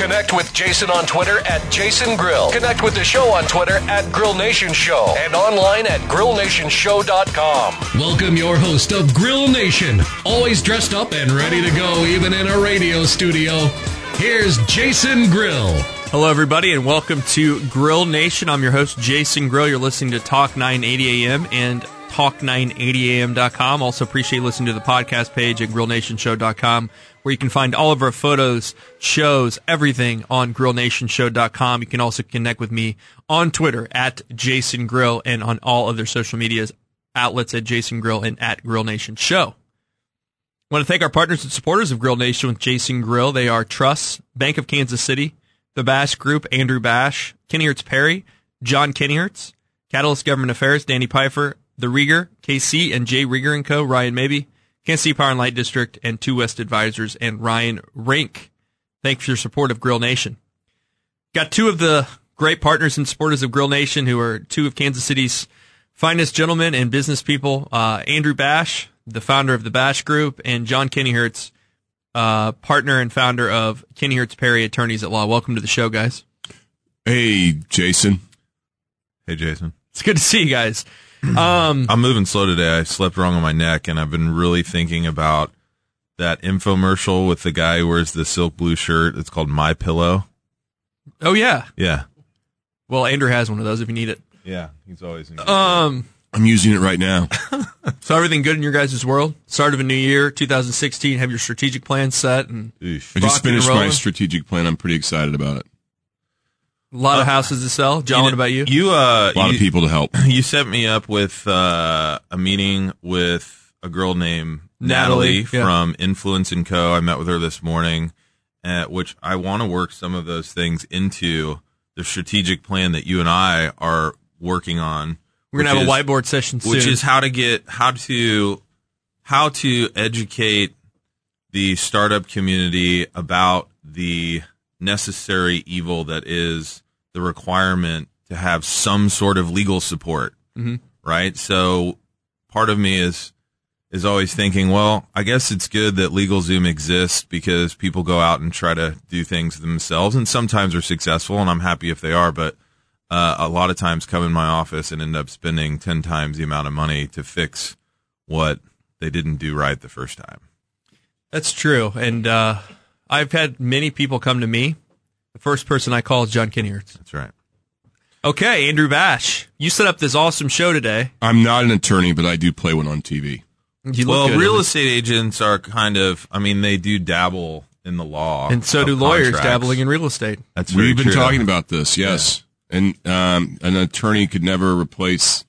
Connect with Jason on Twitter at Jason Grill. Connect with the show on Twitter at Grill Nation Show and online at grillnationshow.com. Welcome your host of Grill Nation, always dressed up and ready to go, even in a radio studio. Here's Jason Grill. Hello, everybody, and welcome to Grill Nation. I'm your host, Jason Grill. You're listening to Talk 980 AM and Talk980am.com. Also, appreciate listening to the podcast page at grillnationshow.com, where you can find all of our photos, shows, everything on grillnationshow.com. You can also connect with me on Twitter at Jason Grill and on all other social medias outlets at Jason Grill and at Grill Nation Show. I want to thank our partners and supporters of Grill Nation with Jason Grill. They are Truss, Bank of Kansas City, the Bash Group, Andrew Bash, Kennyhertz Perry, John Kennyhertz, Catalyst Government Affairs, Danny Pfeiffer, The Rieger, KC and J. Rieger Co., Ryan Maybee, Kansas City Power and Light District, and Two West Advisors, and Ryan Rink. Thanks for your support of Grill Nation. Got two of the great partners and supporters of Grill Nation who are two of Kansas City's finest gentlemen and business people, uh, Andrew Bash, the founder of the Bash Group, and John Kennyhertz, uh, partner and founder of Kennyhertz Perry Attorneys at Law. Welcome to the show, guys. Hey, Jason. Hey, Jason. It's good to see you guys. Um, I'm moving slow today. I slept wrong on my neck, and I've been really thinking about that infomercial with the guy who wears the silk blue shirt. It's called My Pillow. oh yeah. Yeah. Well, Andrew has one of those if you need it. Yeah. He's always in. Um, I'm using it right now. so everything good in your guys' world? Start of a new year, 2016. Have your strategic plan set and I just Rocking and finished my strategic plan. I'm pretty excited about it. A lot of houses to sell. John, what about you? You, uh, A lot you, of people to help. you set me up with uh, a meeting with a girl named Natalie, Natalie, yeah. from Influence and Co. I met with her this morning, at which I want to work some of those things into the strategic plan that you and I are working on. We're gonna which have a whiteboard session soon. which is how to get how to how to educate the startup community about the necessary evil that is the requirement to have some sort of legal support Mhm. right so part of me is is always thinking well i guess it's good that legalzoom exists because people go out and try to do things themselves and sometimes are successful and i'm happy if they are but uh, a lot of times come in my office and end up spending 10 times the amount of money to fix what they didn't do right the first time. That's true. And uh, I've had many people come to me. The first person I call is John Kennyhertz. That's right. Okay, Andrew Bash, you set up this awesome show today. I'm not an attorney, but I do play one on TV. You well, good. real estate agents are kind of, I mean, they do dabble in the law. and so do lawyers contracts. dabbling in real estate. That's very We've been true. talking about this, yes. And um, an attorney could never replace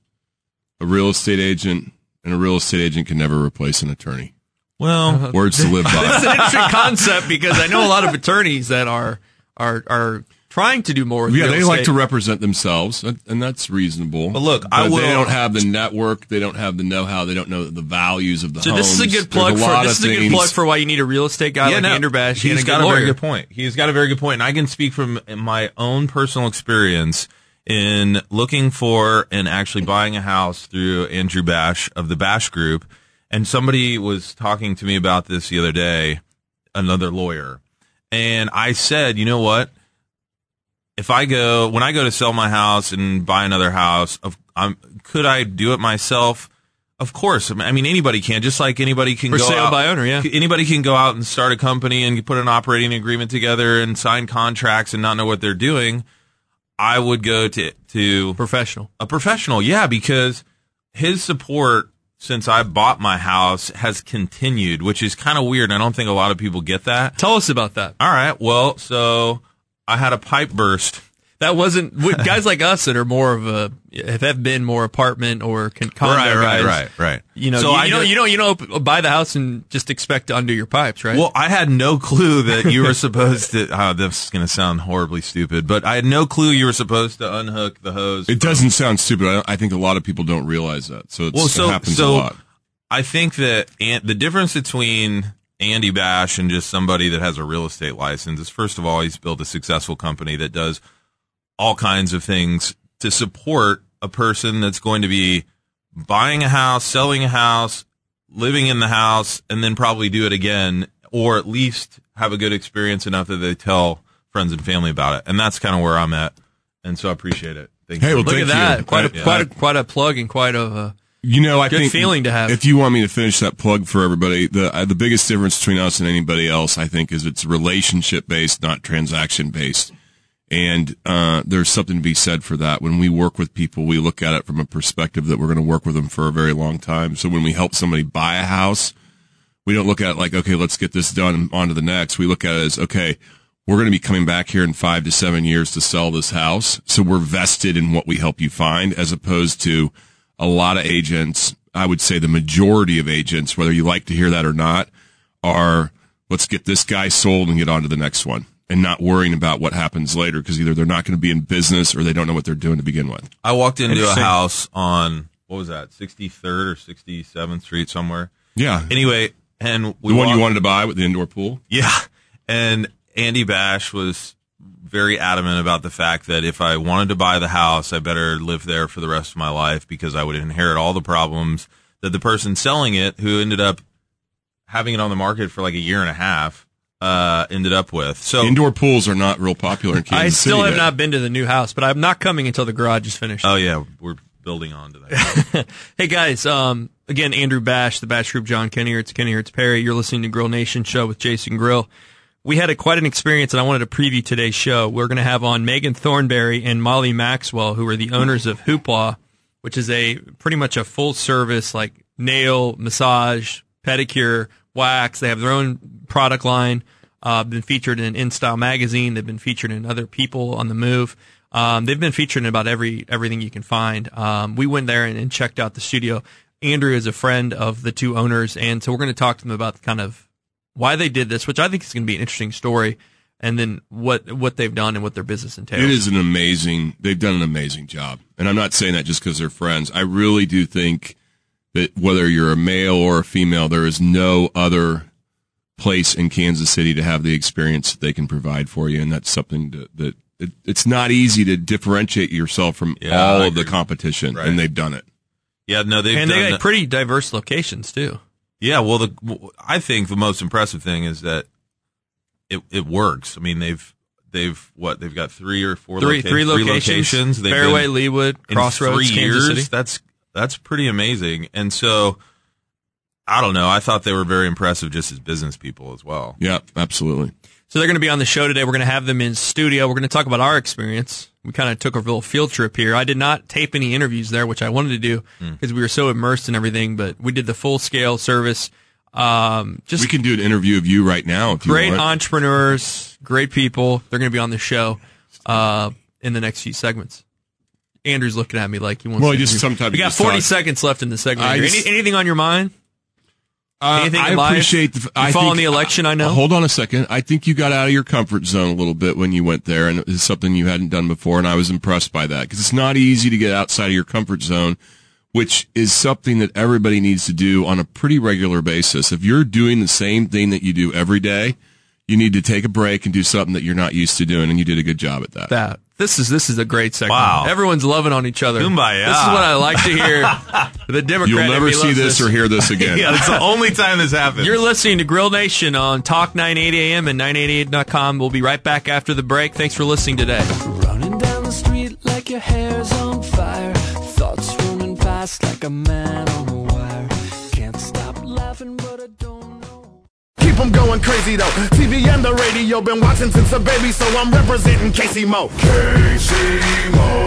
a real estate agent, and a real estate agent can never replace an attorney. Well, uh-huh. Words to live It's by. an interesting concept because I know a lot of attorneys that are are are trying to do more with yeah, they like to represent themselves, and and that's reasonable. But look, I will- They don't have the network. They don't have the know-how. They don't know the values of the So homes. this is a good There's plug for this is a good plug for why you need a real estate guy like no, Andrew Bash and He's a got good a lawyer. very good point. He's got a very good point, and I can speak from my own personal experience in looking for and actually buying a house through Andrew Bash of the Bash Group. And somebody was talking to me about this the other day, another lawyer, and I said, you know what? If I go when I go to sell my house and buy another house, of um, could I do it myself? Of course. I mean, anybody can, just like anybody can For go sale out, by owner, yeah. Anybody can go out and start a company and put an operating agreement together and sign contracts and not know what they're doing. I would go to to Professional. a professional, yeah, because his support since I bought my house has continued, which is kind of weird. I don't think a lot of people get that. Tell us about that. All right, well, so I had a pipe burst that wasn't what- guys like us that are more of a have have been more apartment or con- condo right, right, guys, right, right. You know, So you, I you don't you don't you don't buy the house and just expect to undo your pipes, right? Well, I had no clue that you were supposed to. Oh, this is going to sound horribly stupid, but I had no clue you were supposed to unhook the hose. It doesn't sound stupid. I, I think a lot of people don't realize that. So it's, Well, so it happens so a lot. I think that and the difference between Andy Bash and just somebody that has a real estate license is first of all he's built a successful company that does all kinds of things to support a person that's going to be buying a house, selling a house, living in the house, and then probably do it again, or at least have a good experience enough that they tell friends and family about it. And that's kind of where I'm at. And so I appreciate it. Thank Hey, you. well, Look thank at that! you. Quite a Yeah. quite a quite a plug and quite a. Uh, You know, I Good think feeling to have. If you want me to finish that plug for everybody, the uh, the biggest difference between us and anybody else, I think, is it's relationship based, not transaction based. And uh, there's something to be said for that. When we work with people, we look at it from a perspective that we're going to work with them for a very long time. So when we help somebody buy a house, we don't look at it like, okay, let's get this done on to the next. We look at it as, okay, we're going to be coming back here in five to seven years to sell this house. So we're vested in what we help you find as opposed to a lot of agents. I would say the majority of agents, whether you like to hear that or not, are let's get this guy sold and get on to the next one and not worrying about what happens later because either they're not going to be in business or they don't know what they're doing to begin with. I walked into a house on what was that, 63rd or 67th Street somewhere. Yeah. Anyway, and we the one you wanted to buy with the indoor pool? yeah, and Andy Bash was very adamant about the fact that if I wanted to buy the house, I better live there for the rest of my life because I would inherit all the problems that the person selling it, who ended up having it on the market for like a year and a half, uh, ended up with. So Indoor pools are not real popular in Kansas I still City have yet. not been to the new house, but I'm not coming until the garage is finished. oh yeah, we're building on to that. Hey guys, um, again, Andrew Bash, the Bash Group, John Kenny It's Kenny It's Perry. You're listening to Grill Nation Show with Jason Grill. We had a quite an experience, and I wanted to preview today's show. We're going to have on Megan Thornberry and Molly Maxwell, who are the owners of Hoopla, which is a pretty much a full service like nail massage, pedicure, wax. They have their own product line. Uh, been featured in In Style magazine. They've been featured in other people on the move. Um, they've been featured in about every everything you can find. Um, we went there and, and checked out the studio. Andrew is a friend of the two owners, and so we're going to talk to them about kind of why they did this, which I think is going to be an interesting story, and then what what they've done and what their business entails. It is an amazing. They've done an amazing job, and I'm not saying that just because they're friends. I really do think that whether you're a male or a female, there is no other place in Kansas City to have the experience that they can provide for you, and that's something that, that it, it's not easy to differentiate yourself from Yeah, all of the competition, Right. and they've done it. Yeah, no, they've and done they that- got pretty diverse locations too. Yeah, well, the I think the most impressive thing is that it it works. I mean, they've they've what they've got three or four Three loca- three locations: They've Fairway, been- Leawood, Crossroads, three Kansas. City. That's that's pretty amazing. And so, I don't know. I thought they were very impressive just as business people as well. Yeah, absolutely. So they're going to be on the show today. We're going to have them in studio. We're going to talk about our experience. We kind of took a little field trip here. I did not tape any interviews there, which I wanted to do Hmm. because we were so immersed in everything. But we did the full scale service. Um, just We can do an interview of you right now if you great want. entrepreneurs, great people. They're going to be on the show uh, in the next few segments. Andrew's looking at me like he wants. Well, to just sometimes we got forty talk. seconds left in the segment. Just- Any, anything on your mind? Uh, Anything I in life? appreciate the. I following think- the election, I know. Hold on a second. I think you got out of your comfort zone a little bit when you went there, and it was something you hadn't done before, and I was impressed by that because it's not easy to get outside of your comfort zone, which is something that everybody needs to do on a pretty regular basis. If you're doing the same thing that you do every day, you need to take a break and do something that you're not used to doing, and you did a good job at that. that. This is this is a great segment. Wow. Everyone's loving on each other. Kumbaya. This is what I like to hear. The Democrat. You'll never see loves this or hear this again. Yeah, it's the only time this happens. You're listening to Grill Nation on Talk 980 AM and 988.com. We'll be right back after the break. Thanks for listening today. Running down the street like your hair's on fire. Thoughts running fast like a man on a wire. Can't stop laughing, but I don't know. Keep 'em going crazy though. TV and the radio been watching since a baby, so I'm representing Casey Mo. Casey Mo.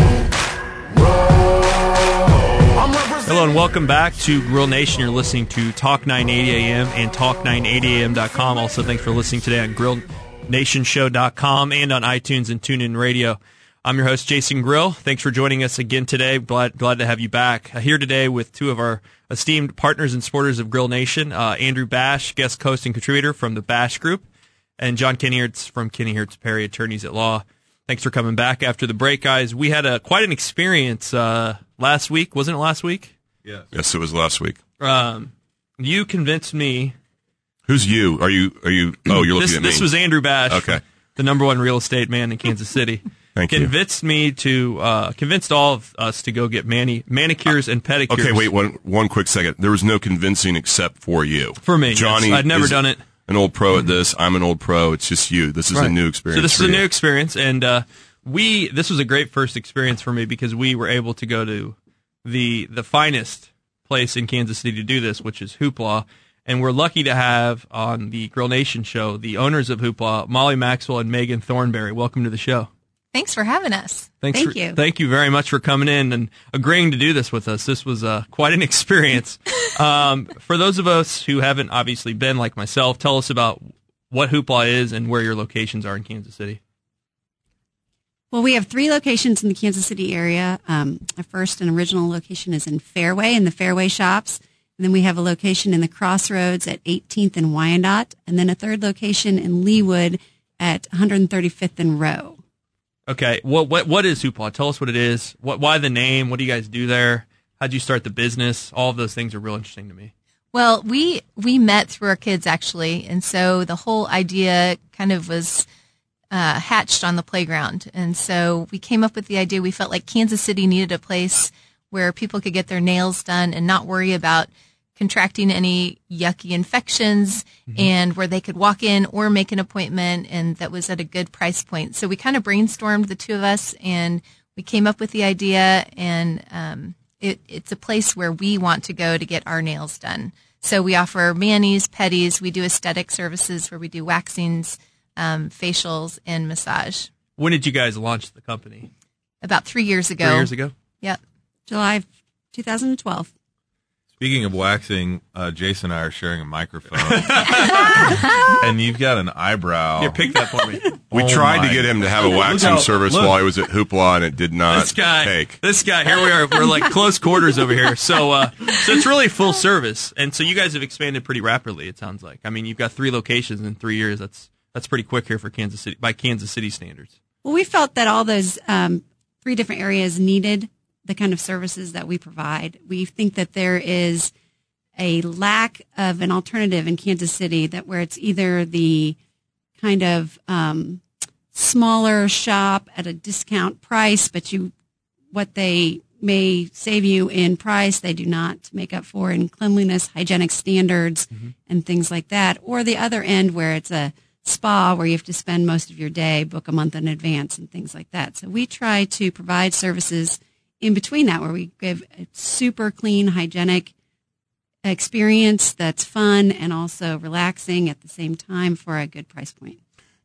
Hello and welcome back to Grill Nation. You're listening to Talk 980 AM and Talk980am.com. Also, thanks for listening today on GrillNationShow.com and on iTunes and TuneIn Radio. I'm your host, Jason Grill. Thanks for joining us again today. Glad, glad to have you back. Uh, here today with two of our esteemed partners and supporters of Grill Nation, uh, Andrew Bash, guest host and contributor from the Bash Group, and John Kennyhertz from Kennyhertz Perry Attorneys at Law. Thanks for coming back after the break, guys. We had a quite an experience uh, last week, wasn't it last week? Yes. Yes, it was last week. Um, you convinced me. Who's you? Are you? Are you? Oh, you're looking This, at me. this was Andrew Bash, Okay. the number one real estate man in Kansas City. Thank you. convinced me to uh, convinced all of us to go get mani- manicures and pedicures. Okay, wait one one quick second. There was no convincing except for you. For me, yes. Johnny. I'd never done it. An old pro at this. I'm an old pro. It's just you. This is a new experience. So this is a you. new experience, and uh, we this was a great first experience for me because we were able to go to the the finest place in Kansas City to do this, which is Hoopla. And we're lucky to have on the Grill Nation show the owners of Hoopla, Molly Maxwell and Megan Thornberry. Welcome to the show. Thanks for having us. Thanks Thank for, you. Thank you very much for coming in and agreeing to do this with us. This was uh, quite an experience. um, for those of us who haven't obviously been like myself, tell us about what Hoopla is and where your locations are in Kansas City. Well, we have three locations in the Kansas City area. Um, our first and original location is in Fairway in the Fairway Shops. And then we have a location in the Crossroads at 18th and Wyandotte. And then a third location in Leawood at 135th and Roe. Okay, what what what is Hoopla? Tell us what it is. What why the name? What do you guys do there? How'd you start the business? All of those things are real interesting to me. Well, we we met through our kids actually, and so the whole idea kind of was uh, hatched on the playground, and so we came up with the idea. We felt like Kansas City needed a place where people could get their nails done and not worry about contracting any yucky infections and where they could walk in or make an appointment and that was at a good price point. So we kind of brainstormed the two of us and we came up with the idea and um, it, it's a place where we want to go to get our nails done. So we offer manis, pedis, we do aesthetic services where we do waxings, um, facials, and massage. When did you guys launch the company? About three years ago. Three years ago. Yep. July 2012. Speaking of waxing, uh, Jason and I are sharing a microphone, and you've got an eyebrow. Here, pick that for me. We Oh tried my to get him to have a waxing how- service look. while he was at Hoopla, and it did not this guy, take. this guy. Here we are. We're like close quarters over here. So, uh, so it's really full service, and so you guys have expanded pretty rapidly. It sounds like. I mean, you've got three locations in three years. That's that's pretty quick here for Kansas City by Kansas City standards. Well, we felt that all those um, three different areas needed the kind of services that we provide. We think that there is a lack of an alternative in Kansas City that where it's either the kind of um, smaller shop at a discount price, but you what they may save you in price, they do not make up for in cleanliness, hygienic standards, and things like that. Or the other end where it's a spa where you have to spend most of your day, book a month in advance, and things like that. So we try to provide services in between that where we give a super clean, hygienic experience that's fun and also relaxing at the same time for a good price point.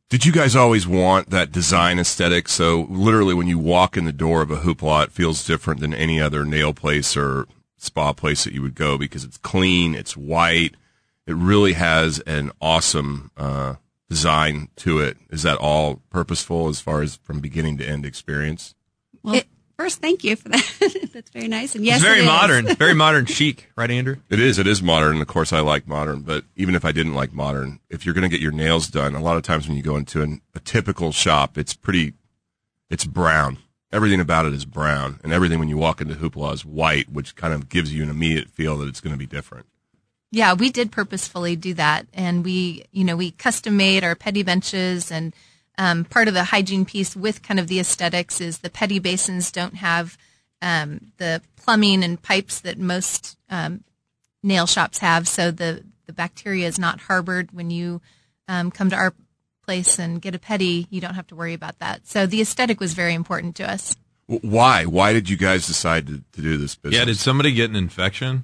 Did you guys always want that design aesthetic? So literally, when you walk in the door of a hoopla, it feels different than any other nail place or spa place that you would go because it's clean, it's white, it really has an awesome uh, design to it. Is that all purposeful as far as from beginning to end experience? Well, It- first, thank you for that. that's very nice. And yes, it's very it is. modern, very modern chic, right, Andrew? It is. It is modern. Of course, I like modern. But even if I didn't like modern, if you're going to get your nails done, a lot of times when you go into an, a typical shop, it's pretty, it's brown. Everything about it is brown, and everything when you walk into Hoopla is white, which kind of gives you an immediate feel that it's going to be different. Yeah, we did purposefully do that, and we, you know, we custom made our petty benches, and um, part of the hygiene piece with kind of the aesthetics is the petty basins don't have um, the plumbing and pipes that most um, nail shops have, so the the bacteria is not harbored when you um, come to our place and get a petty. You don't have to worry about that. So the aesthetic was very important to us. Why? Why did you guys decide to, to do this business? Yeah, did somebody get an infection?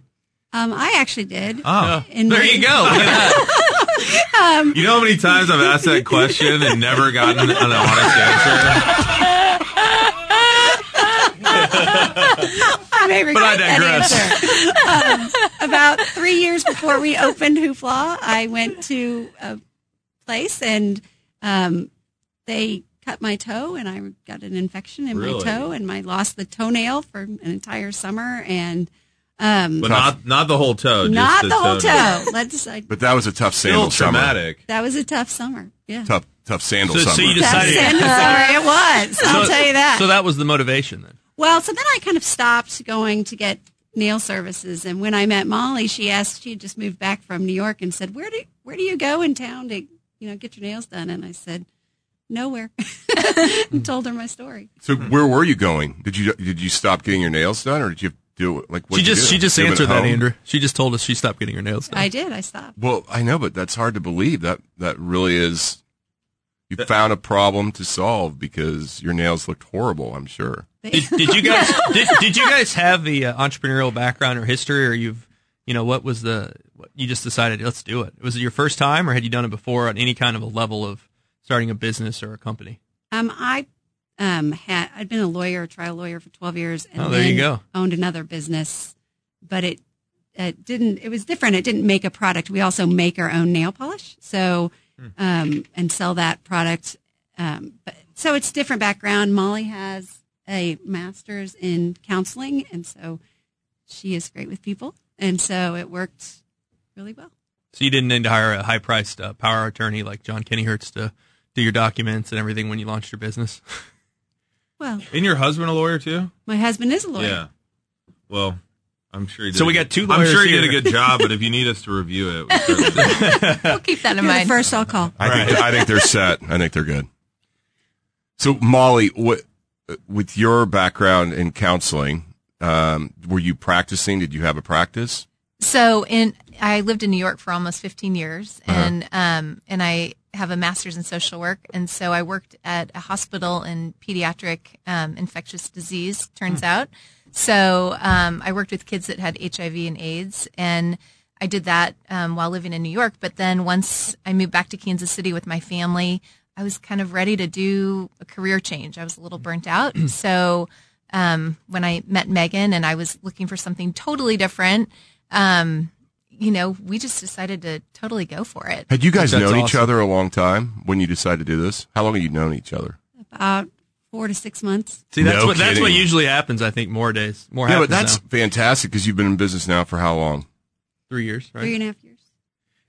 Um, I actually did. Oh, In there my- you go. That. you know how many times I've asked that question and never gotten an honest answer? I may But I regret that digress. answer. um, about three years before we opened Hoopla, I went to a place and um, they cut my toe and I got an infection in Really? my toe and I lost the toenail for an entire summer and um, But not not the whole toe. not just the whole toenail. toe. Let's. I, But that was a tough Still sandal summer. traumatic. that was a tough summer. Yeah. Tough, tough sandal So- so summer. you Tough sandal summer. It was. I'll tell you that. So that was the motivation then. Well, so then I kind of stopped going to get nail services, and when I met Molly, she asked. She had just moved back from New York and said, "Where do where do you go in town to you know get your nails done?" And I said, "Nowhere." and told her my story. so where were you going? Did you did you stop getting your nails done, or did you do it like what She just she just answered that, Andrew. She just told us she stopped getting her nails done. I did. I stopped. Well, I know, but that's hard to believe. That that really is. You found a problem to solve because your nails looked horrible. I'm sure. did, did you guys did, did you guys have the uh, entrepreneurial background or history, or you've you know what was the what, you just decided let's do it? Was it your first time, or had you done it before on any kind of a level of starting a business or a company? Um, I um had I'd been a lawyer, a trial lawyer for twelve years, and Oh, there you go. Owned another business, but it it didn't. It was different. It didn't make a product. We also make our own nail polish, so Hmm. um and sell that product. Um, but so it's different background. Molly has a master's in counseling, and so she is great with people, and so it worked really well. So you didn't need to hire a high priced uh, power attorney like John Kennyhertz to do your documents and everything when you launched your business. Well, Isn't your husband a lawyer too? my husband is a lawyer. Yeah. Well, I'm sure. He did So we good- got two I'm lawyers sure he here. did a good job, but if you need us to review it, we certainly will. We'll keep that in You're the mind. first I'll call. I think I think they're set. I think they're good. So Molly, what with your background in counseling, um, were you practicing? Did you have a practice? So in I lived in New York for almost 15 years, Uh-huh. and um, and I have a master's in social work, and so I worked at a hospital in pediatric um, infectious disease. Turns out, so um, I worked with kids that had HIV and AIDS, and I did that um, while living in New York. But then once I moved back to Kansas City with my family, I was kind of ready to do a career change. I was a little burnt out, so um, when I met Megan and I was looking for something totally different, um, you know, we just decided to totally go for it. Had you guys That's known each other a long time when you decided to do this? How long have you known each other? About four to six months. See, that's No what that's what usually happens. I think more days, more. yeah, but that's now. fantastic because you've been in business now for how long? three years, right? Three and a half years.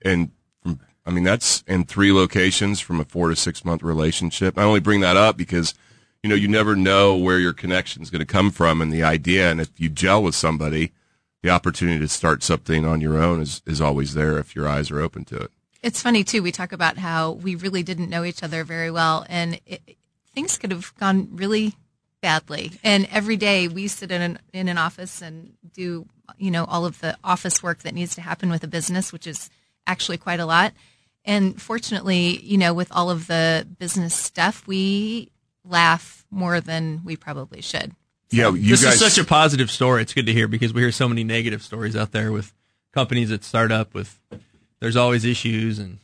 And from, I mean, that's in three locations from a four to six month relationship. I only bring that up because, you know, you never know where your connection is going to come from and the idea. And if you gel with somebody, the opportunity to start something on your own is, is always there if your eyes are open to it. It's funny too. We talk about how we really didn't know each other very well, and it, things could have gone really badly. And every day we sit in an in an office and do you know all of the office work that needs to happen with a business, which is actually quite a lot. And fortunately, you know, with all of the business stuff, we laugh more than we probably should. Yeah, you guys. this guys. is such a positive story. It's good to hear because we hear so many negative stories out there with companies that start up with. There's always issues, and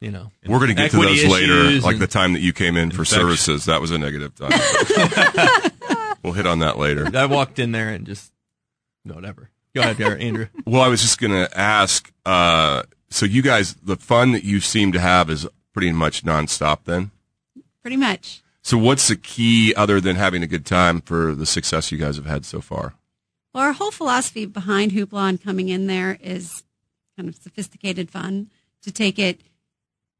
you know we're going to get to those later, like the time that you came in for services. That was a negative time. we'll hit on that later. I walked in there and just whatever. Go ahead, Garrett, Andrew. Well, I was just going to ask. Uh, so you guys, the fun that you seem to have is pretty much nonstop. Then, Pretty much. So what's the key other than having a good time for the success you guys have had so far? Well, our whole philosophy behind Hoopla and coming in there is kind of sophisticated fun to take it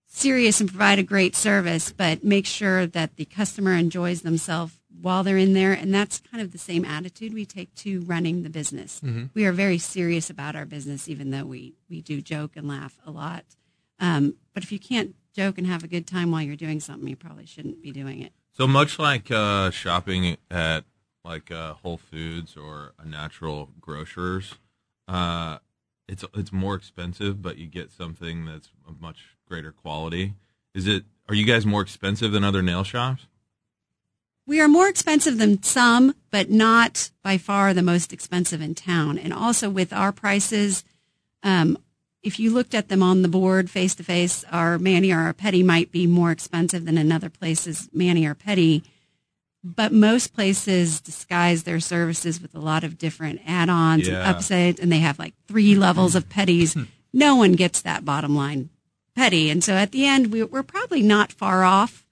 serious and provide a great service, but make sure that the customer enjoys themselves while they're in there. And that's kind of the same attitude we take to running the business. We are very serious about our business, even though we, we do joke and laugh a lot. Um, but if you can't joke and have a good time while you're doing something, you probably shouldn't be doing it. So much like uh, shopping at like uh, Whole Foods or a natural grocers, uh, it's it's more expensive, but you get something that's of much greater quality. Is it? Are you guys more expensive than other nail shops? We are more expensive than some, but not by far the most expensive in town. And also with our prices, um, if you looked at them on the board face to face, our Manny or our Petty might be more expensive than another place's Manny or Petty. But most places disguise their services with a lot of different add-ons Yeah. and upsides, and they have like three levels of petties. no one gets that bottom line petty, and so at the end, we, we're probably not far off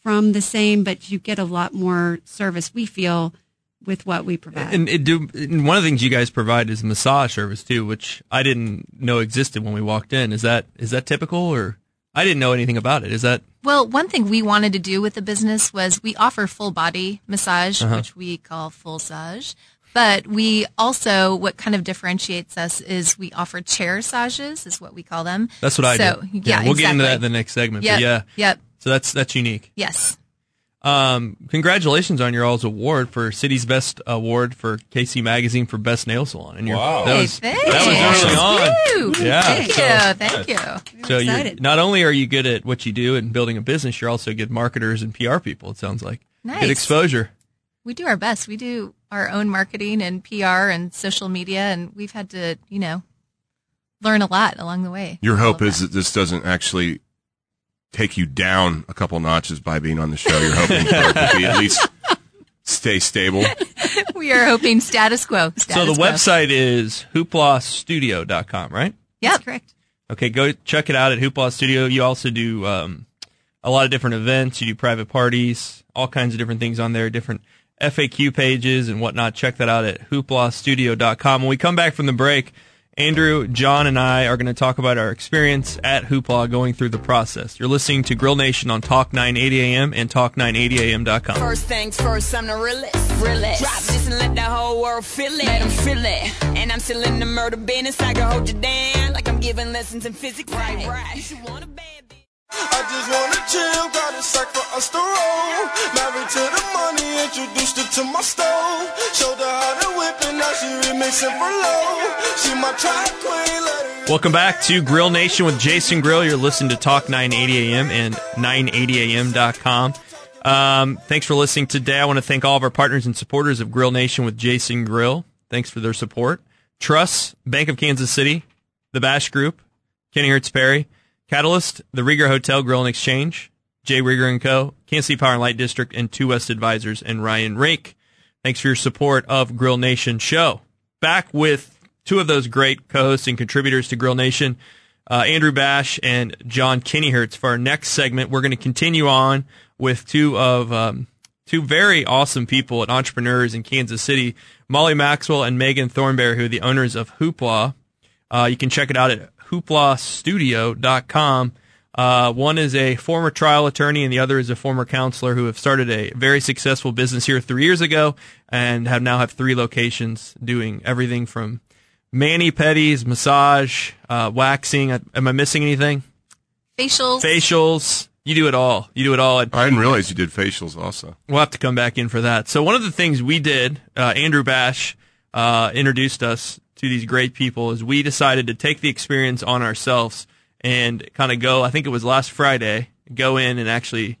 from the same, but you get a lot more service. We feel with what we provide. And, it do and one of the things you guys provide is massage service too, which I didn't know existed when we walked in. Is that is that typical or I didn't know anything about it. Is that Well, one thing we wanted to do with the business was we offer full body massage, Uh-huh. which we call full massage. But we also, what kind of differentiates us is we offer chair massages, is what we call them. that's what I so, do? Yeah, we'll get into that in the next segment. Yep, yeah, Yep. so that's that's unique. Yes. Um, congratulations on your all's award for City's Best Award for KC Magazine for Best Nail Salon. And you're, Wow. that Hey, was thanks. that was early on. Woo. Yeah, Thank so- you. Thank you. So you not only are you good at what you do and building a business, you're also good marketers and PR people. It sounds like Nice. good exposure. We do our best. We do our own marketing and PR and social media, and we've had to, you know, learn a lot along the way. Your hope of is that this doesn't actually take you down a couple notches by being on the show. You're hoping to be at least stay stable. we are hoping status quo. So the quo. website is hooplastudio.com, right? Yep. That's correct. Okay, go check it out at Hoopla Studio. You also do um, a lot of different events. You do private parties, all kinds of different things on there, different FAQ pages and whatnot. Check that out at hooplastudio.com. When we come back from the break, Andrew, John, and I are going to talk about our experience at Hoopla going through the process. You're listening to Grill Nation on Talk 980 AM and Talk980am.com. First things first, I'm the realest. realest. Drop this and let the whole world feel it. Let 'em feel it. And I'm still in the murder business. I can hold you down like I'm giving lessons in physics. Right, right. You should want a bad sack for us to roll. Married to the money, introduced her to my stove. Showed her how to whip and now she remixing for low. She my track queen, Welcome back to Grill Nation with Jason Grill. You're listening to Talk 980 AM and 980am.com. Um, thanks for listening today. I want to thank all of our partners and supporters of Grill Nation with Jason Grill. Thanks for their support. Truss, Bank of Kansas City, the Bash Group, Kennyhertz Perry, Catalyst, the Rieger Hotel Grill and Exchange, J. Rieger Co., Kansas City Power and Light District, and Two West Advisors, and Ryan Rake. Thanks for your support of Grill Nation Show. Back with two of those great co-hosts and contributors to Grill Nation, uh, Andrew Bash and John Kennyhertz. For our next segment, we're going to continue on with two of um, two very awesome people and entrepreneurs in Kansas City, Molly Maxwell and Megan Thornberry, who are the owners of Hoopla. Uh, you can check it out at hooplastudio.com. Uh, one is a former trial attorney and the other is a former counselor who have started a very successful business here three years ago and have now have three locations doing everything from mani pedis, massage, uh, waxing. Am I missing anything? Facials. Facials. You do it all. You do it all. I didn't realize you did facials also. We'll have to come back in for that. So one of the things we did, uh, Andrew Bash uh, introduced us to these great people, is we decided to take the experience on ourselves and kind of go. I think it was last Friday. Go in and actually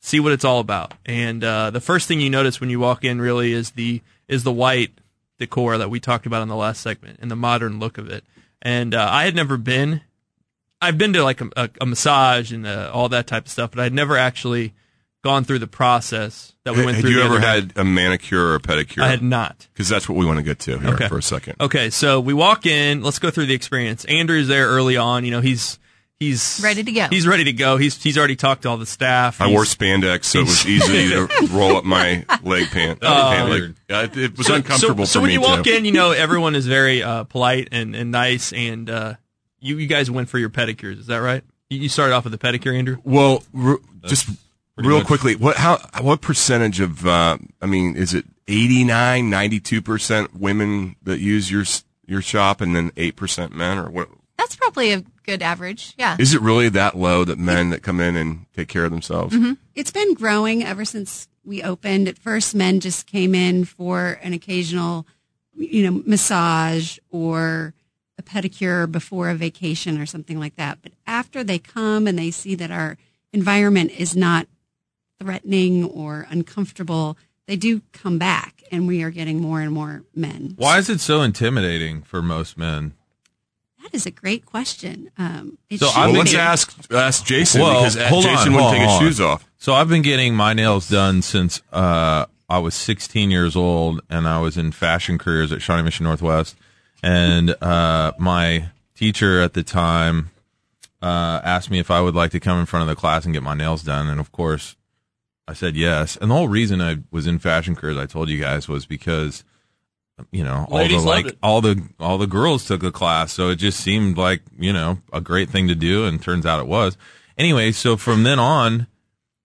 see what it's all about. And uh, the first thing you notice when you walk in really is the is the white decor that we talked about in the last segment and the modern look of it. And uh, I had never been. I've been to like a, a, a massage and uh, all that type of stuff, but I'd never actually gone through the process that we went had through. you ever day. had a manicure or a pedicure? I had not. Because that's what we want to get to here Okay. for a second. Okay, so we walk in. Let's go through the experience. Andrew's there early on. You know, he's he's Ready to go. He's ready to go. He's he's already talked to all the staff. I He's- wore spandex, so it was easy to roll up my leg pant. Oh. pant leg. Yeah, it, it was so, uncomfortable So, so for when me you walk too. in, you know everyone is very uh, polite and, and nice, and uh, you you guys went for your pedicures. Is that right? You, you started off with a pedicure, Andrew. Well, r- just real much- quickly, what how what percentage of uh, I mean, is it 89, 92 percent women that use your your shop, and then eight percent men, or what? That's probably a good average. Yeah. Is it really that low that men that come in and take care of themselves? Mm-hmm. It's been growing ever since we opened. At first, men just came in for an occasional, you know, massage or a pedicure before a vacation or something like that. But after they come and they see that our environment is not threatening or uncomfortable, they do come back, and we are getting more and more men. Why is it so intimidating for most men? That is a great question. Um, So I'm Well, let's be. ask ask Jason Well, because uh, hold on, Jason hold wouldn't take on. his shoes off. So I've been getting my nails done since uh, I was 16 years old, and I was in fashion careers at Shawnee Mission Northwest. And uh, my teacher at the time uh, asked me if I would like to come in front of the class and get my nails done. And of course, I said yes. And the whole reason I was in fashion careers, I told you guys, was because you know all Ladies the like it. all the all the girls took a class, so it just seemed like you know a great thing to do, and turns out it was. Anyway, so from then on,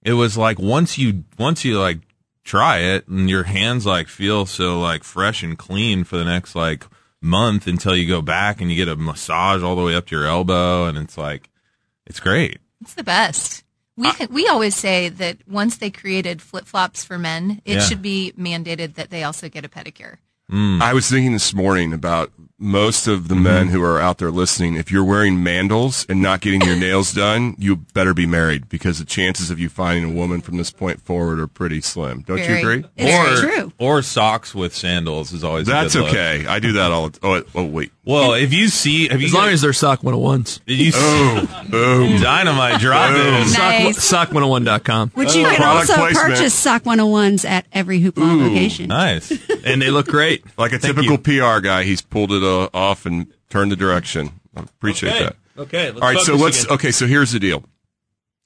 it was like once you once you like try it and your hands like feel so like fresh and clean for the next like month until you go back and you get a massage all the way up to your elbow and it's like it's great. It's the best. We we always say that once they created flip flops for men, it Yeah. should be mandated that they also get a pedicure. Mm. I was thinking this morning about most of the men mm-hmm. who are out there listening. If you're wearing mandals and not getting your nails done, you better be married because the chances of you finding a woman from this point forward are pretty slim. Don't you agree? or, Or socks with sandals is always a That's good look. okay. I do that all. Oh, oh wait. Well, if you see, have you As long as they're sock 101s. you oh, boom. dynamite drop in. Sock, sock101.com. Which you oh, can also purchase Sock 101s at every Hoopla location. Nice. and they look great. Like a Thank typical PR guy, he's pulled it uh, off and turn the direction. I appreciate Okay. that. Okay, let's All right. So let's. again. Okay. So here's the deal.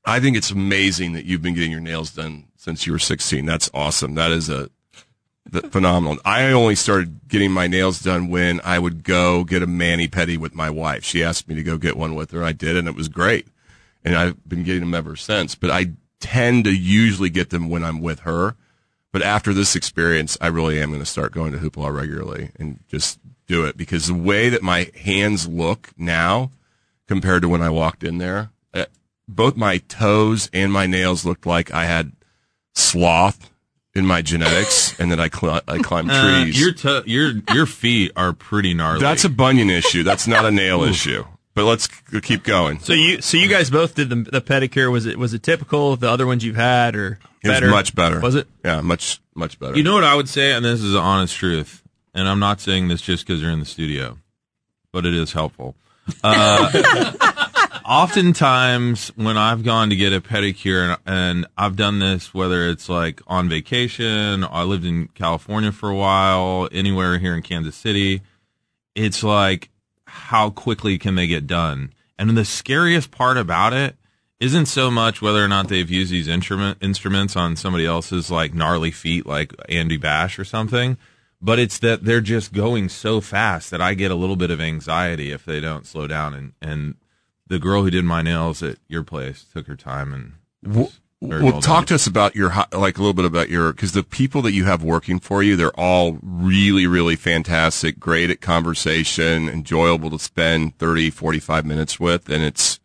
I think it's amazing that you've been getting your nails done since you were 16. That's awesome. That is a phenomenal. I only started getting my nails done when I would go get a mani pedi with my wife. She asked me to go get one with her. I did, and it was great. And I've been getting them ever since. But I tend to usually get them when I'm with her. But after this experience, I really am going to start going to Hoopla regularly and just do it because the way that my hands look now compared to when I walked in there, uh, both my toes and my nails looked like I had sloth in my genetics and that I, cl- I climbed Uh, trees. your to- your your feet are pretty gnarly. That's a bunion issue. That's not a nail issue. But let's c- keep going. So you so you guys both did the, the pedicure. Was it was it typical of the other ones you've had or It was better? much better. Was it? Yeah, much much better. You know what I would say, and this is the honest truth, and I'm not saying this just because you're in the studio, but it is helpful. Uh, oftentimes, when I've gone to get a pedicure, and, and I've done this, whether it's like on vacation, I lived in California for a while, anywhere here in Kansas City, it's like how quickly can they get done? And the scariest part about it isn't so much whether or not they've used these instrument instruments on somebody else's like gnarly feet, like Andy Bash or something, but it's that they're just going so fast that I get a little bit of anxiety if they don't slow down. And and the girl who did my nails at your place took her time and. it was very Well, well talk to us about your like a little bit about your because the people that you have working for you, they're all really, really fantastic, great at conversation, enjoyable to spend 30, 45 minutes with, and it's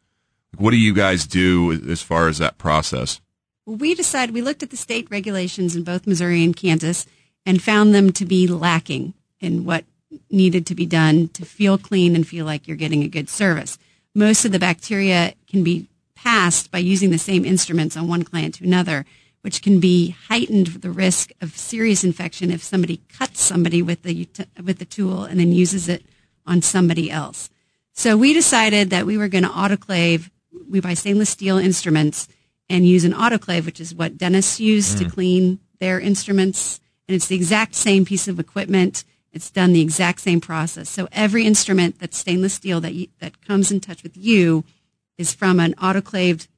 what do you guys do as far as that process? Well, we decided we looked at the state regulations in both Missouri and Kansas and found them to be lacking in what needed to be done to feel clean and feel like you're getting a good service. Most of the bacteria can be passed by using the same instruments on one client to another, which can be heightened the risk of serious infection if somebody cuts somebody with the with the tool and then uses it on somebody else. So we decided that we were going to autoclave. We buy stainless steel instruments and use an autoclave, which is what dentists use to Mm. clean their instruments. And it's the exact same piece of equipment. It's done the exact same process. So every instrument that's stainless steel that you, that comes in touch with you is from an autoclaved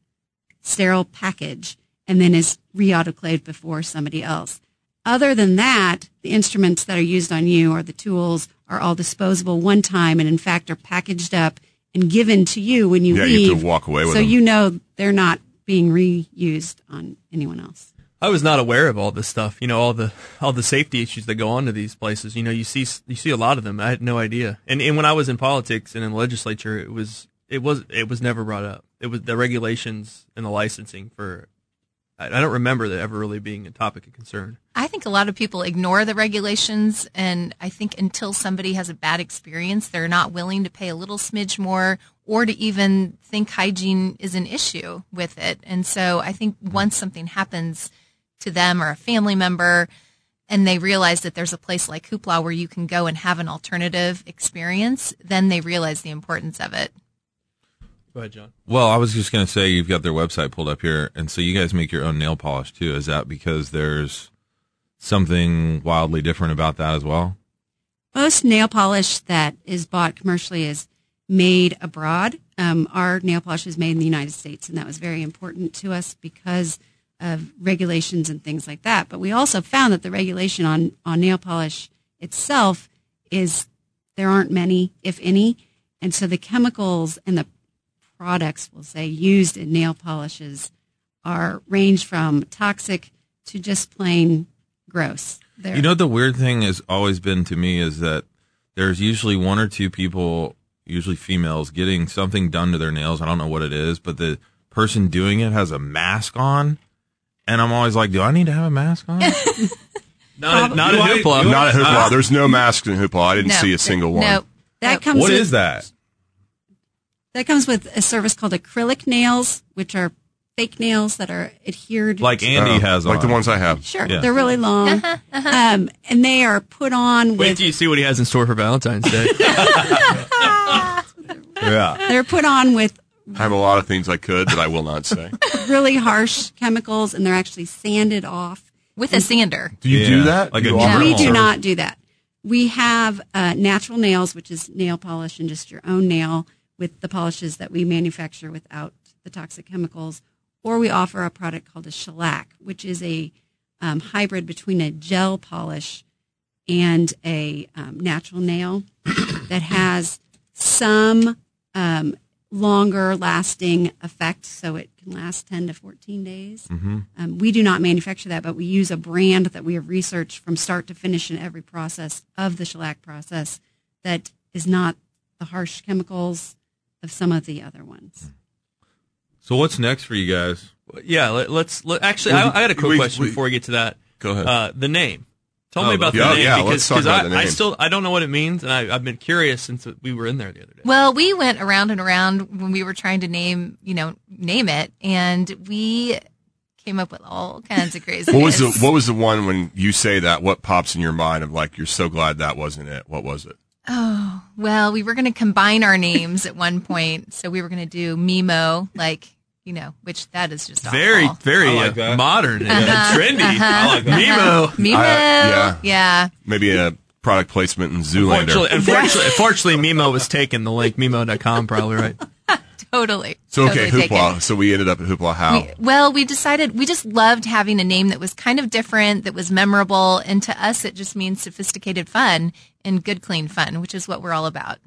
sterile package and then is re-autoclaved before somebody else. Other than that, the instruments that are used on you or the tools are all disposable one time and in fact are packaged up and given to you when you Yeah, you leave. have to walk away with so them. you know they're not being reused on anyone else. I was not aware of all this stuff. You know, all the all the safety issues that go on to these places. You know, you see you see a lot of them. I had no idea. And and when I was in politics and in the legislature, it was it was it was never brought up. It was the regulations and the licensing for. I I don't remember that ever really being a topic of concern. I think a lot of people ignore the regulations, and I think until somebody has a bad experience, they're not willing to pay a little smidge more or to even think hygiene is an issue with it. And so I think once something happens to them or a family member, and they realize that there's a place like Hoopla where you can go and have an alternative experience, then they realize the importance of it. Go ahead, John. Well, I was just going to say you've got their website pulled up here, and so you guys make your own nail polish too. Is that because there's something wildly different about that as well? Most nail polish that is bought commercially is made abroad. Um, our nail polish is made in the United States, and that was very important to us because of regulations and things like that. But we also found that the regulation on, on nail polish itself is there aren't many, if any. And so the chemicals and the products, we'll say, used in nail polishes are range from toxic to just plain gross. You know, the weird thing has always been to me is that there's usually one or two people, usually females, getting something done to their nails. I don't know what it is, but the person doing it has a mask on. And I'm always like, do I need to have a mask on? Not, not Do a I- hoopla. Not a hoopla. Ah. There's no masks in hoopla. I didn't No. see a single one. No. that comes What with, is that? That comes with a service called acrylic nails, which are fake nails that are adhered. Like Andy Uh, has like on. the ones I have. Sure, Yeah. they're really long, um, and they are put on Wait with till you see what he has in store for Valentine's Day. Yeah. they're put on with I have a lot of things I could that I will not say. really harsh chemicals, and they're actually sanded off. with a sander. Do you Yeah. do that? Like You a we do not do that. We have uh, natural nails, which is nail polish and just your own nail with the polishes that we manufacture without the toxic chemicals. Or we offer a product called a shellac, which is a um, hybrid between a gel polish and a um, natural nail that has some um, longer lasting effect, so it can last 10 to 14 days. Um, we do not manufacture that, but we use a brand that we have researched from start to finish in every process of the shellac process that is not the harsh chemicals of some of the other ones. So what's next for you guys? yeah, let, let's let, actually. I, I got a quick We- question we- before we get to that. Go ahead. Uh, the name. Tell Oh, me about yeah, the name yeah, because let's talk 'cause about I, the I still I don't know what it means, and I, I've been curious since we were in there the other day. Well, we went around and around when we were trying to name, you know, name it, and we came up with all kinds of crazy. What was the What was the one when you say that? What pops in your mind of like you're so glad that wasn't it? What was it? Oh, well, we were going to combine our names at one point, so we were going to do Mimo, like you know, which that is just Very awful. very like uh, modern and Uh-huh, trendy. uh-huh, I like that. Nemo. Mimo, I- yeah. yeah. Maybe a product placement in Zoolander. Unfortunately, unfortunately, unfortunately, Mimo was taken. The link Mimo.com, probably right. totally. So okay, totally Hoopla. taken. So we ended up at Hoopla. How? We, well, we decided we just loved having a name that was kind of different, that was memorable, and to us, it just means sophisticated fun and good, clean fun, which is what we're all about.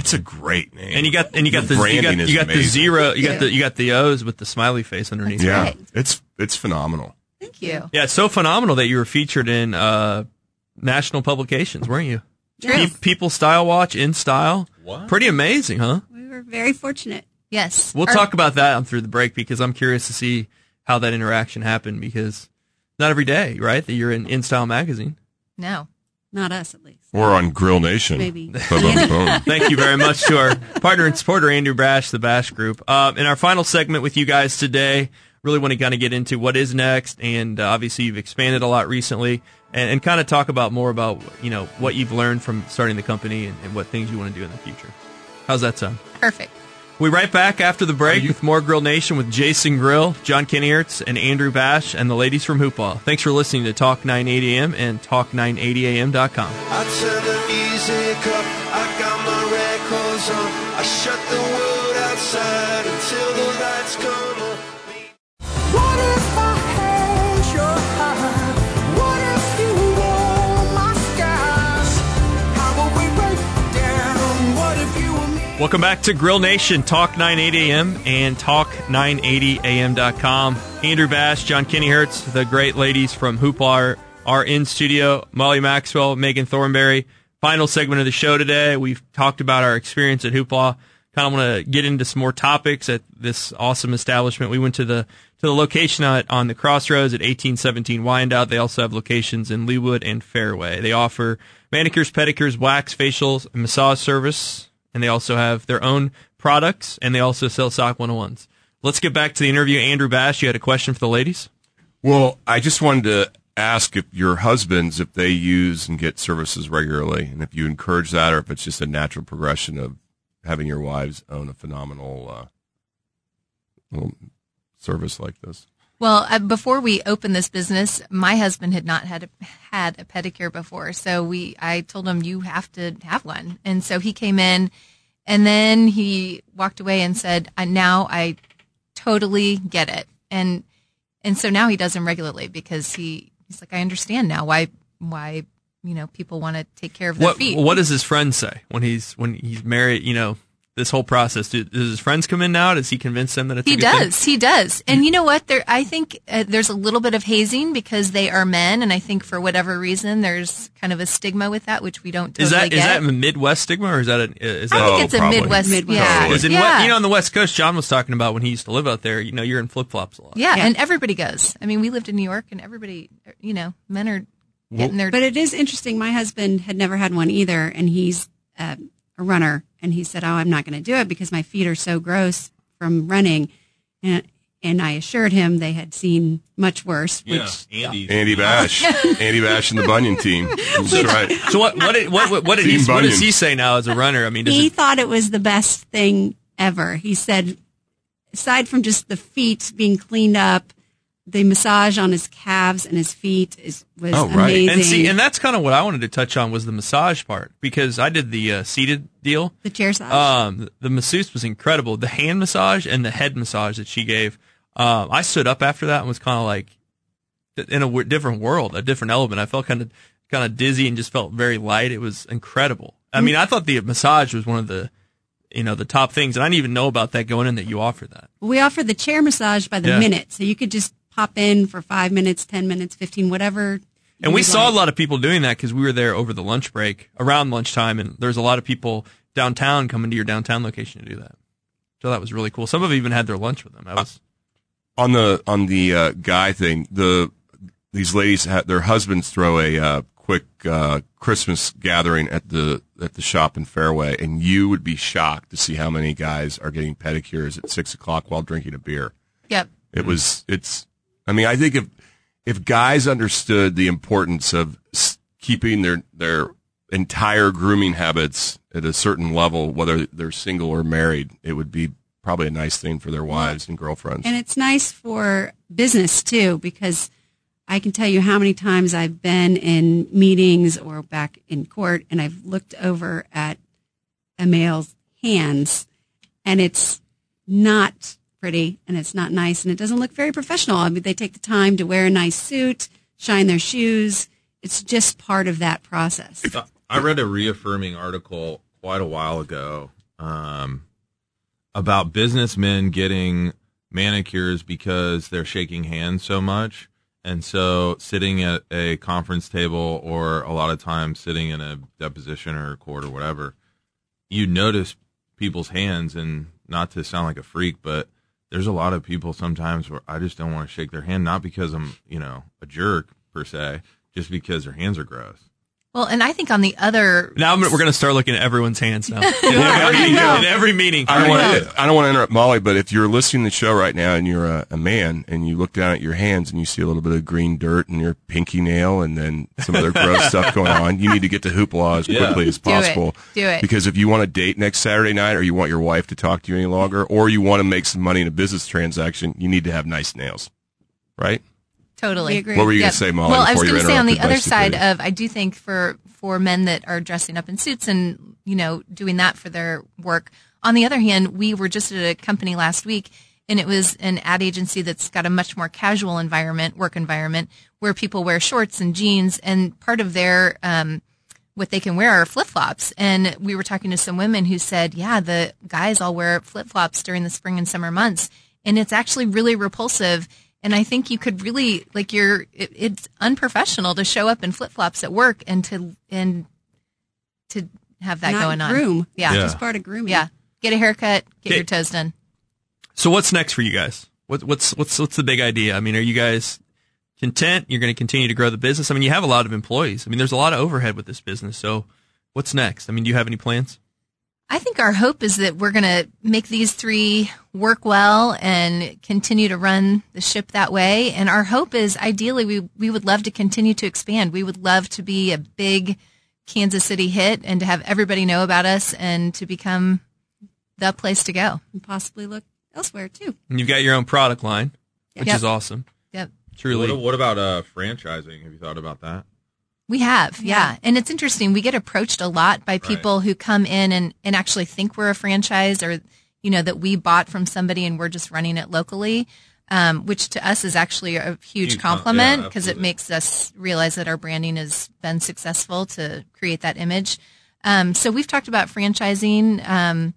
It's a great name. And you got and you got Your the you got, branding is you got the zero, you got the you got the O's with the smiley face underneath. yeah, right. it's it's phenomenal. Thank you. Yeah, it's so phenomenal that you were featured in uh, national publications, weren't you? Yes. Pe- People Style Watch in style. What? Pretty amazing, huh? We were very fortunate. Yes. We'll Our- talk about that through the break because I'm curious to see how that interaction happened because not every day, right? That you're in In Style magazine. No. Not us, at least. Or on Grill Nation. Maybe. Thank you very much to our partner and supporter, Andrew Bash, the Bash Group. Uh, in our final segment with you guys today, really want to kind of get into what is next, and uh, obviously you've expanded a lot recently, and, and kind of talk about more about you know what you've learned from starting the company and, and what things you want to do in the future. How's that sound? Perfect. We'll be right back after the break with more Grill Nation with Jason Grill, John Kennyhertz, and Andrew Bash, and the ladies from Hoopla. Thanks for listening to Talk 980 AM and Talk980am.com. I turn the music up, I got my records on. I shut the world outside Welcome back to Grill Nation, Talk 980 AM and Talk980am.com. Andrew Bash, John Kennyhertz, the great ladies from Hoopla are, in studio. Molly Maxwell, Megan Thornberry. Final segment of the show today. We've talked about our experience at Hoopla. Kind of want to get into some more topics at this awesome establishment. We went to the to the location at, on the Crossroads at 1817 Wyandotte. They also have locations in Leawood and Fairway. They offer manicures, pedicures, wax, facials, massage service and they also have their own products, and they also sell SOC 101s. Let's get back to the interview. Andrew Bash, you had a question for the ladies? Well, I just wanted to ask if your husbands, if they use and get services regularly, and if you encourage that, or if it's just a natural progression of having your wives own a phenomenal uh, service like this. Well, uh, before we opened this business, my husband had not had a, had a pedicure before, so we I told him you have to have one, and so he came in, and then he walked away and said, "I- "Now I totally get it." And and so now he does them regularly because he he's like, I understand now why why you know people want to take care of their What feet. What does his friend say when he's when he's married? You know, this whole process. Do, does his friends come in now? Does he convince them that it's He a good thing? does. He does. And you know what? There, I think uh, there's a little bit of hazing because they are men, and I think for whatever reason, there's kind of a stigma with that, which we don't totally Is that get. is that a Midwest stigma or is that a, is that I think it's a Midwest. Midwest. Yeah, Because in yeah. we- you know on the West Coast, John was talking about when he used to live out there. You know, you're in flip flops a lot. yeah, and everybody goes. I mean, we lived in New York, and everybody, you know, men are getting their. But it is interesting. My husband had never had one either, and he's uh, a runner. And he said, "Oh, I'm not going to do it because my feet are so gross from running." And and I assured him they had seen much worse. Which Andy. Andy Bash, Andy Bash and the Bunyan team. That's right. So what what did, what what, what did he what does he say now as a runner? I mean, does he it, thought it was the best thing ever. He said, aside from just the feet being cleaned up, the massage on his calves and his feet is was amazing. And see, and that's kind of what I wanted to touch on was the massage part because I did the uh, seated deal. the chair massage. Um, the masseuse was incredible. The hand massage and the head massage that she gave. Um, I stood up after that and was kind of like in a w- different world, a different element. I felt kind of kind of dizzy and just felt very light. It was incredible. I mean, I thought the massage was one of the you know the top things, and I didn't even know about that going in that you offer that. we offer the chair massage by the Yeah. minute, so you could just pop in for five minutes, ten minutes, fifteen, whatever. And we saw like. a lot of people doing that because we were there over the lunch break around lunchtime, and there's a lot of people downtown coming to your downtown location to do that. So that was really cool. Some of them even had their lunch with them. That was on the on the uh, guy thing, the these ladies had their husbands throw a uh, quick uh, Christmas gathering at the at the shop in Fairway, and you would be shocked to see how many guys are getting pedicures at six o'clock while drinking a beer. Yep. It was it's. I mean, I think if if guys understood the importance of keeping their their entire grooming habits at a certain level, whether they're single or married, it would be probably a nice thing for their wives and girlfriends. And it's nice for business too, because I can tell you how many times I've been in meetings or back in court and I've looked over at a male's hands and it's not pretty and it's not nice and it doesn't look very professional. I mean, they take the time to wear a nice suit, shine their shoes. It's just part of that process. I read a reaffirming article quite a while ago um, about businessmen getting manicures because they're shaking hands so much. And so sitting at a conference table or a lot of times sitting in a deposition or a court or whatever, you notice people's hands and not to sound like a freak, but there's a lot of people sometimes where I just don't want to shake their hand, not because I'm, you know, a jerk per se, just because their hands are gross. Well, and I think on the other now I'm, we're going to start looking at everyone's hands now. In every, know. meeting, in every meeting. I don't want to. I don't want to interrupt Molly, but if you're listening to the show right now and you're a, a man and you look down at your hands and you see a little bit of green dirt in your pinky nail and then some other gross stuff going on, you need to get to Hoopla as Yeah. quickly as Do it. possible. Do it. Because if you want to date next Saturday night, or you want your wife to talk to you any longer, or you want to make some money in a business transaction, you need to have nice nails, right? Totally. We agree. What were you Yep. going to say, Molly? Well, I was going to say on the other side stupidity? of, I do think for for men that are dressing up in suits and you know doing that for their work. On the other hand, we were just at a company last week, and it was an ad agency that's got a much more casual environment, work environment, where people wear shorts and jeans, and part of their um, what they can wear are flip flops. And we were talking to some women who said, yeah, the guys all wear flip flops during the spring and summer months. And it's actually really repulsive. And I think you could really, like, you're, it, it's unprofessional to show up in flip flops at work and to, and to have that Not going on. groom. Yeah. Yeah. Just part of grooming. Yeah. Get a haircut, get Okay. your toes done. So what's next for you guys? What, what's what's what's the big idea? I mean, are you guys content? You're going to continue to grow the business. I mean, you have a lot of employees. I mean, there's a lot of overhead with this business. So what's next? I mean, do you have any plans? I think our hope is that we're going to make these three work well and continue to run the ship that way. And our hope is ideally we, we would love to continue to expand. We would love to be a big Kansas City hit and to have everybody know about us and to become the place to go. And possibly look elsewhere too. And you've got your own product line, which Yep. is awesome. Yep. Truly. What, what about uh, franchising? Have you thought about that? We have, yeah. And it's interesting. We get approached a lot by people who come in and, and actually think we're a franchise or, you know, that we bought from somebody and we're just running it locally. um, which to us is actually a huge Huge com- compliment yeah, because it makes us realize that our branding has been successful to create that image. Um, so we've talked about franchising. Um,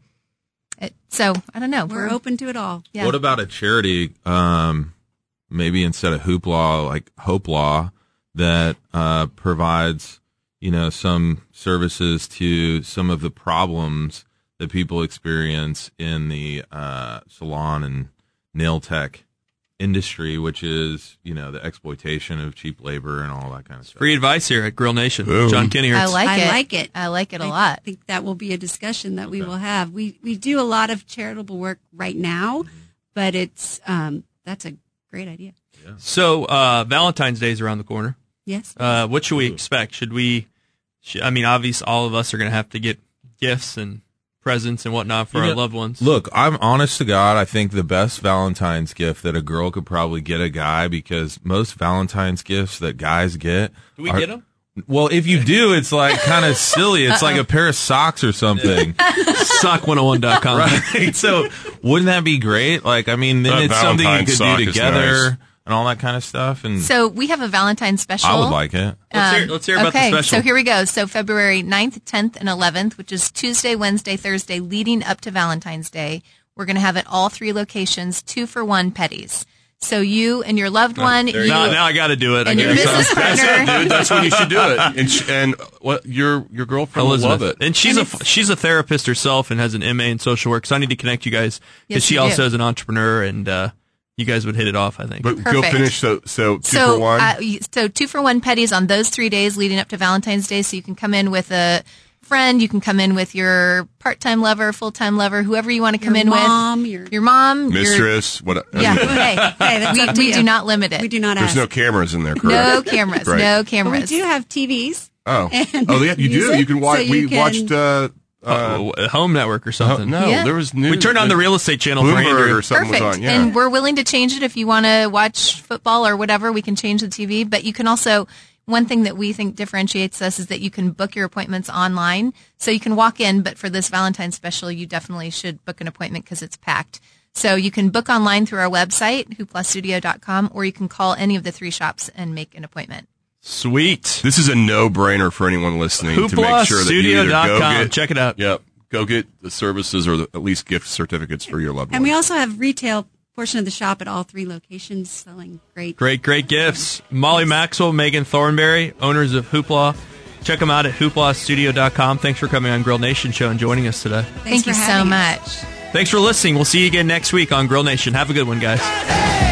it, so I don't know. We're open to it all. Yeah. What about a charity? Um, maybe instead of hoopla, like Hope Law, that uh, provides you know some services to some of the problems that people experience in the uh, salon and nail tech industry, which is you know the exploitation of cheap labor and all that kind of stuff. Free advice here at Grill Nation. Boom. John Kinney. I like I it. like it. I like it a I lot. I think that will be a discussion that we will have. We we do a lot of charitable work right now, but it's um that's a great idea. So uh, Valentine's Day is around the corner. Yes. Uh, what should we expect? Should we? Should, I mean, obviously, all of us are going to have to get gifts and presents and whatnot for You our loved ones. Look, I'm honest to God. I think the best Valentine's gift that a girl could probably get a guy because most Valentine's gifts that guys get. do we are- get them? Well, if you do, it's like kind of silly. It's like a pair of socks or something. Sock101.com. right? So wouldn't that be great? Like, I mean, then That it's something you could do together nice. And all that kind of stuff. And So we have a Valentine's special. I would like it. Let's hear, let's hear about Um, okay, the special. so here we go. So February 9th, 10th, and 11th, which is Tuesday, Wednesday, Thursday, leading up to Valentine's Day. We're going to have it all three locations two for one pedis. So you and your loved one, you, now, now I got to do it. I and your guess. business partner. Dude, that's when you should do it. And, sh- and what your your girlfriend will Elizabeth, love it. and she's And a she's a therapist herself and has an MA in social work. So I need to connect you guys because Yes, she also do. is an entrepreneur, and uh, you guys would hit it off. I think. But go finish. So so two so, for one. Uh, so two for one pedis on those three days leading up to Valentine's Day. So you can come in with a friend, you can come in with your part-time lover, full-time lover, whoever you want to come Your in mom, with. your- mom, your mom, your- Mistress. What? Yeah. Hey, hey, that's up to we, we do not limit it. We do not there's ask. no cameras in there. No cameras. Right. No but we cameras. do have TVs. Oh. and Oh, yeah, you do. You can watch. so you we can- watched. Uh, uh, a home network or something. no, Yeah. there was news. We turned on the real estate channel for Bloomberg Andrew. or something Perfect. was on. Yeah. And we're willing to change it if you want to watch football or whatever. We can change the TV, but you can also. One thing that we think differentiates us is that you can book your appointments online. So you can walk in, but for this Valentine's special, you definitely should book an appointment because it's packed. So you can book online through our website, hooplastudio.com, or you can call any of the three shops and make an appointment. Sweet. This is a no-brainer for anyone listening to make sure that you either go HooplaStudio.com. get, Check it out. Yep, go get the services or the, at least gift certificates for your loved one. And we also have retail portion of the shop at all three locations selling great. Great, great gifts. Molly Maxwell, Megan Thornberry, owners of Hoopla. Check them out at hooplastudio.com. Thanks for coming on Grill Nation Show and joining us today. Thanks Thank you so having much. Thanks for listening. We'll see you again next week on Grill Nation. Have a good one, guys.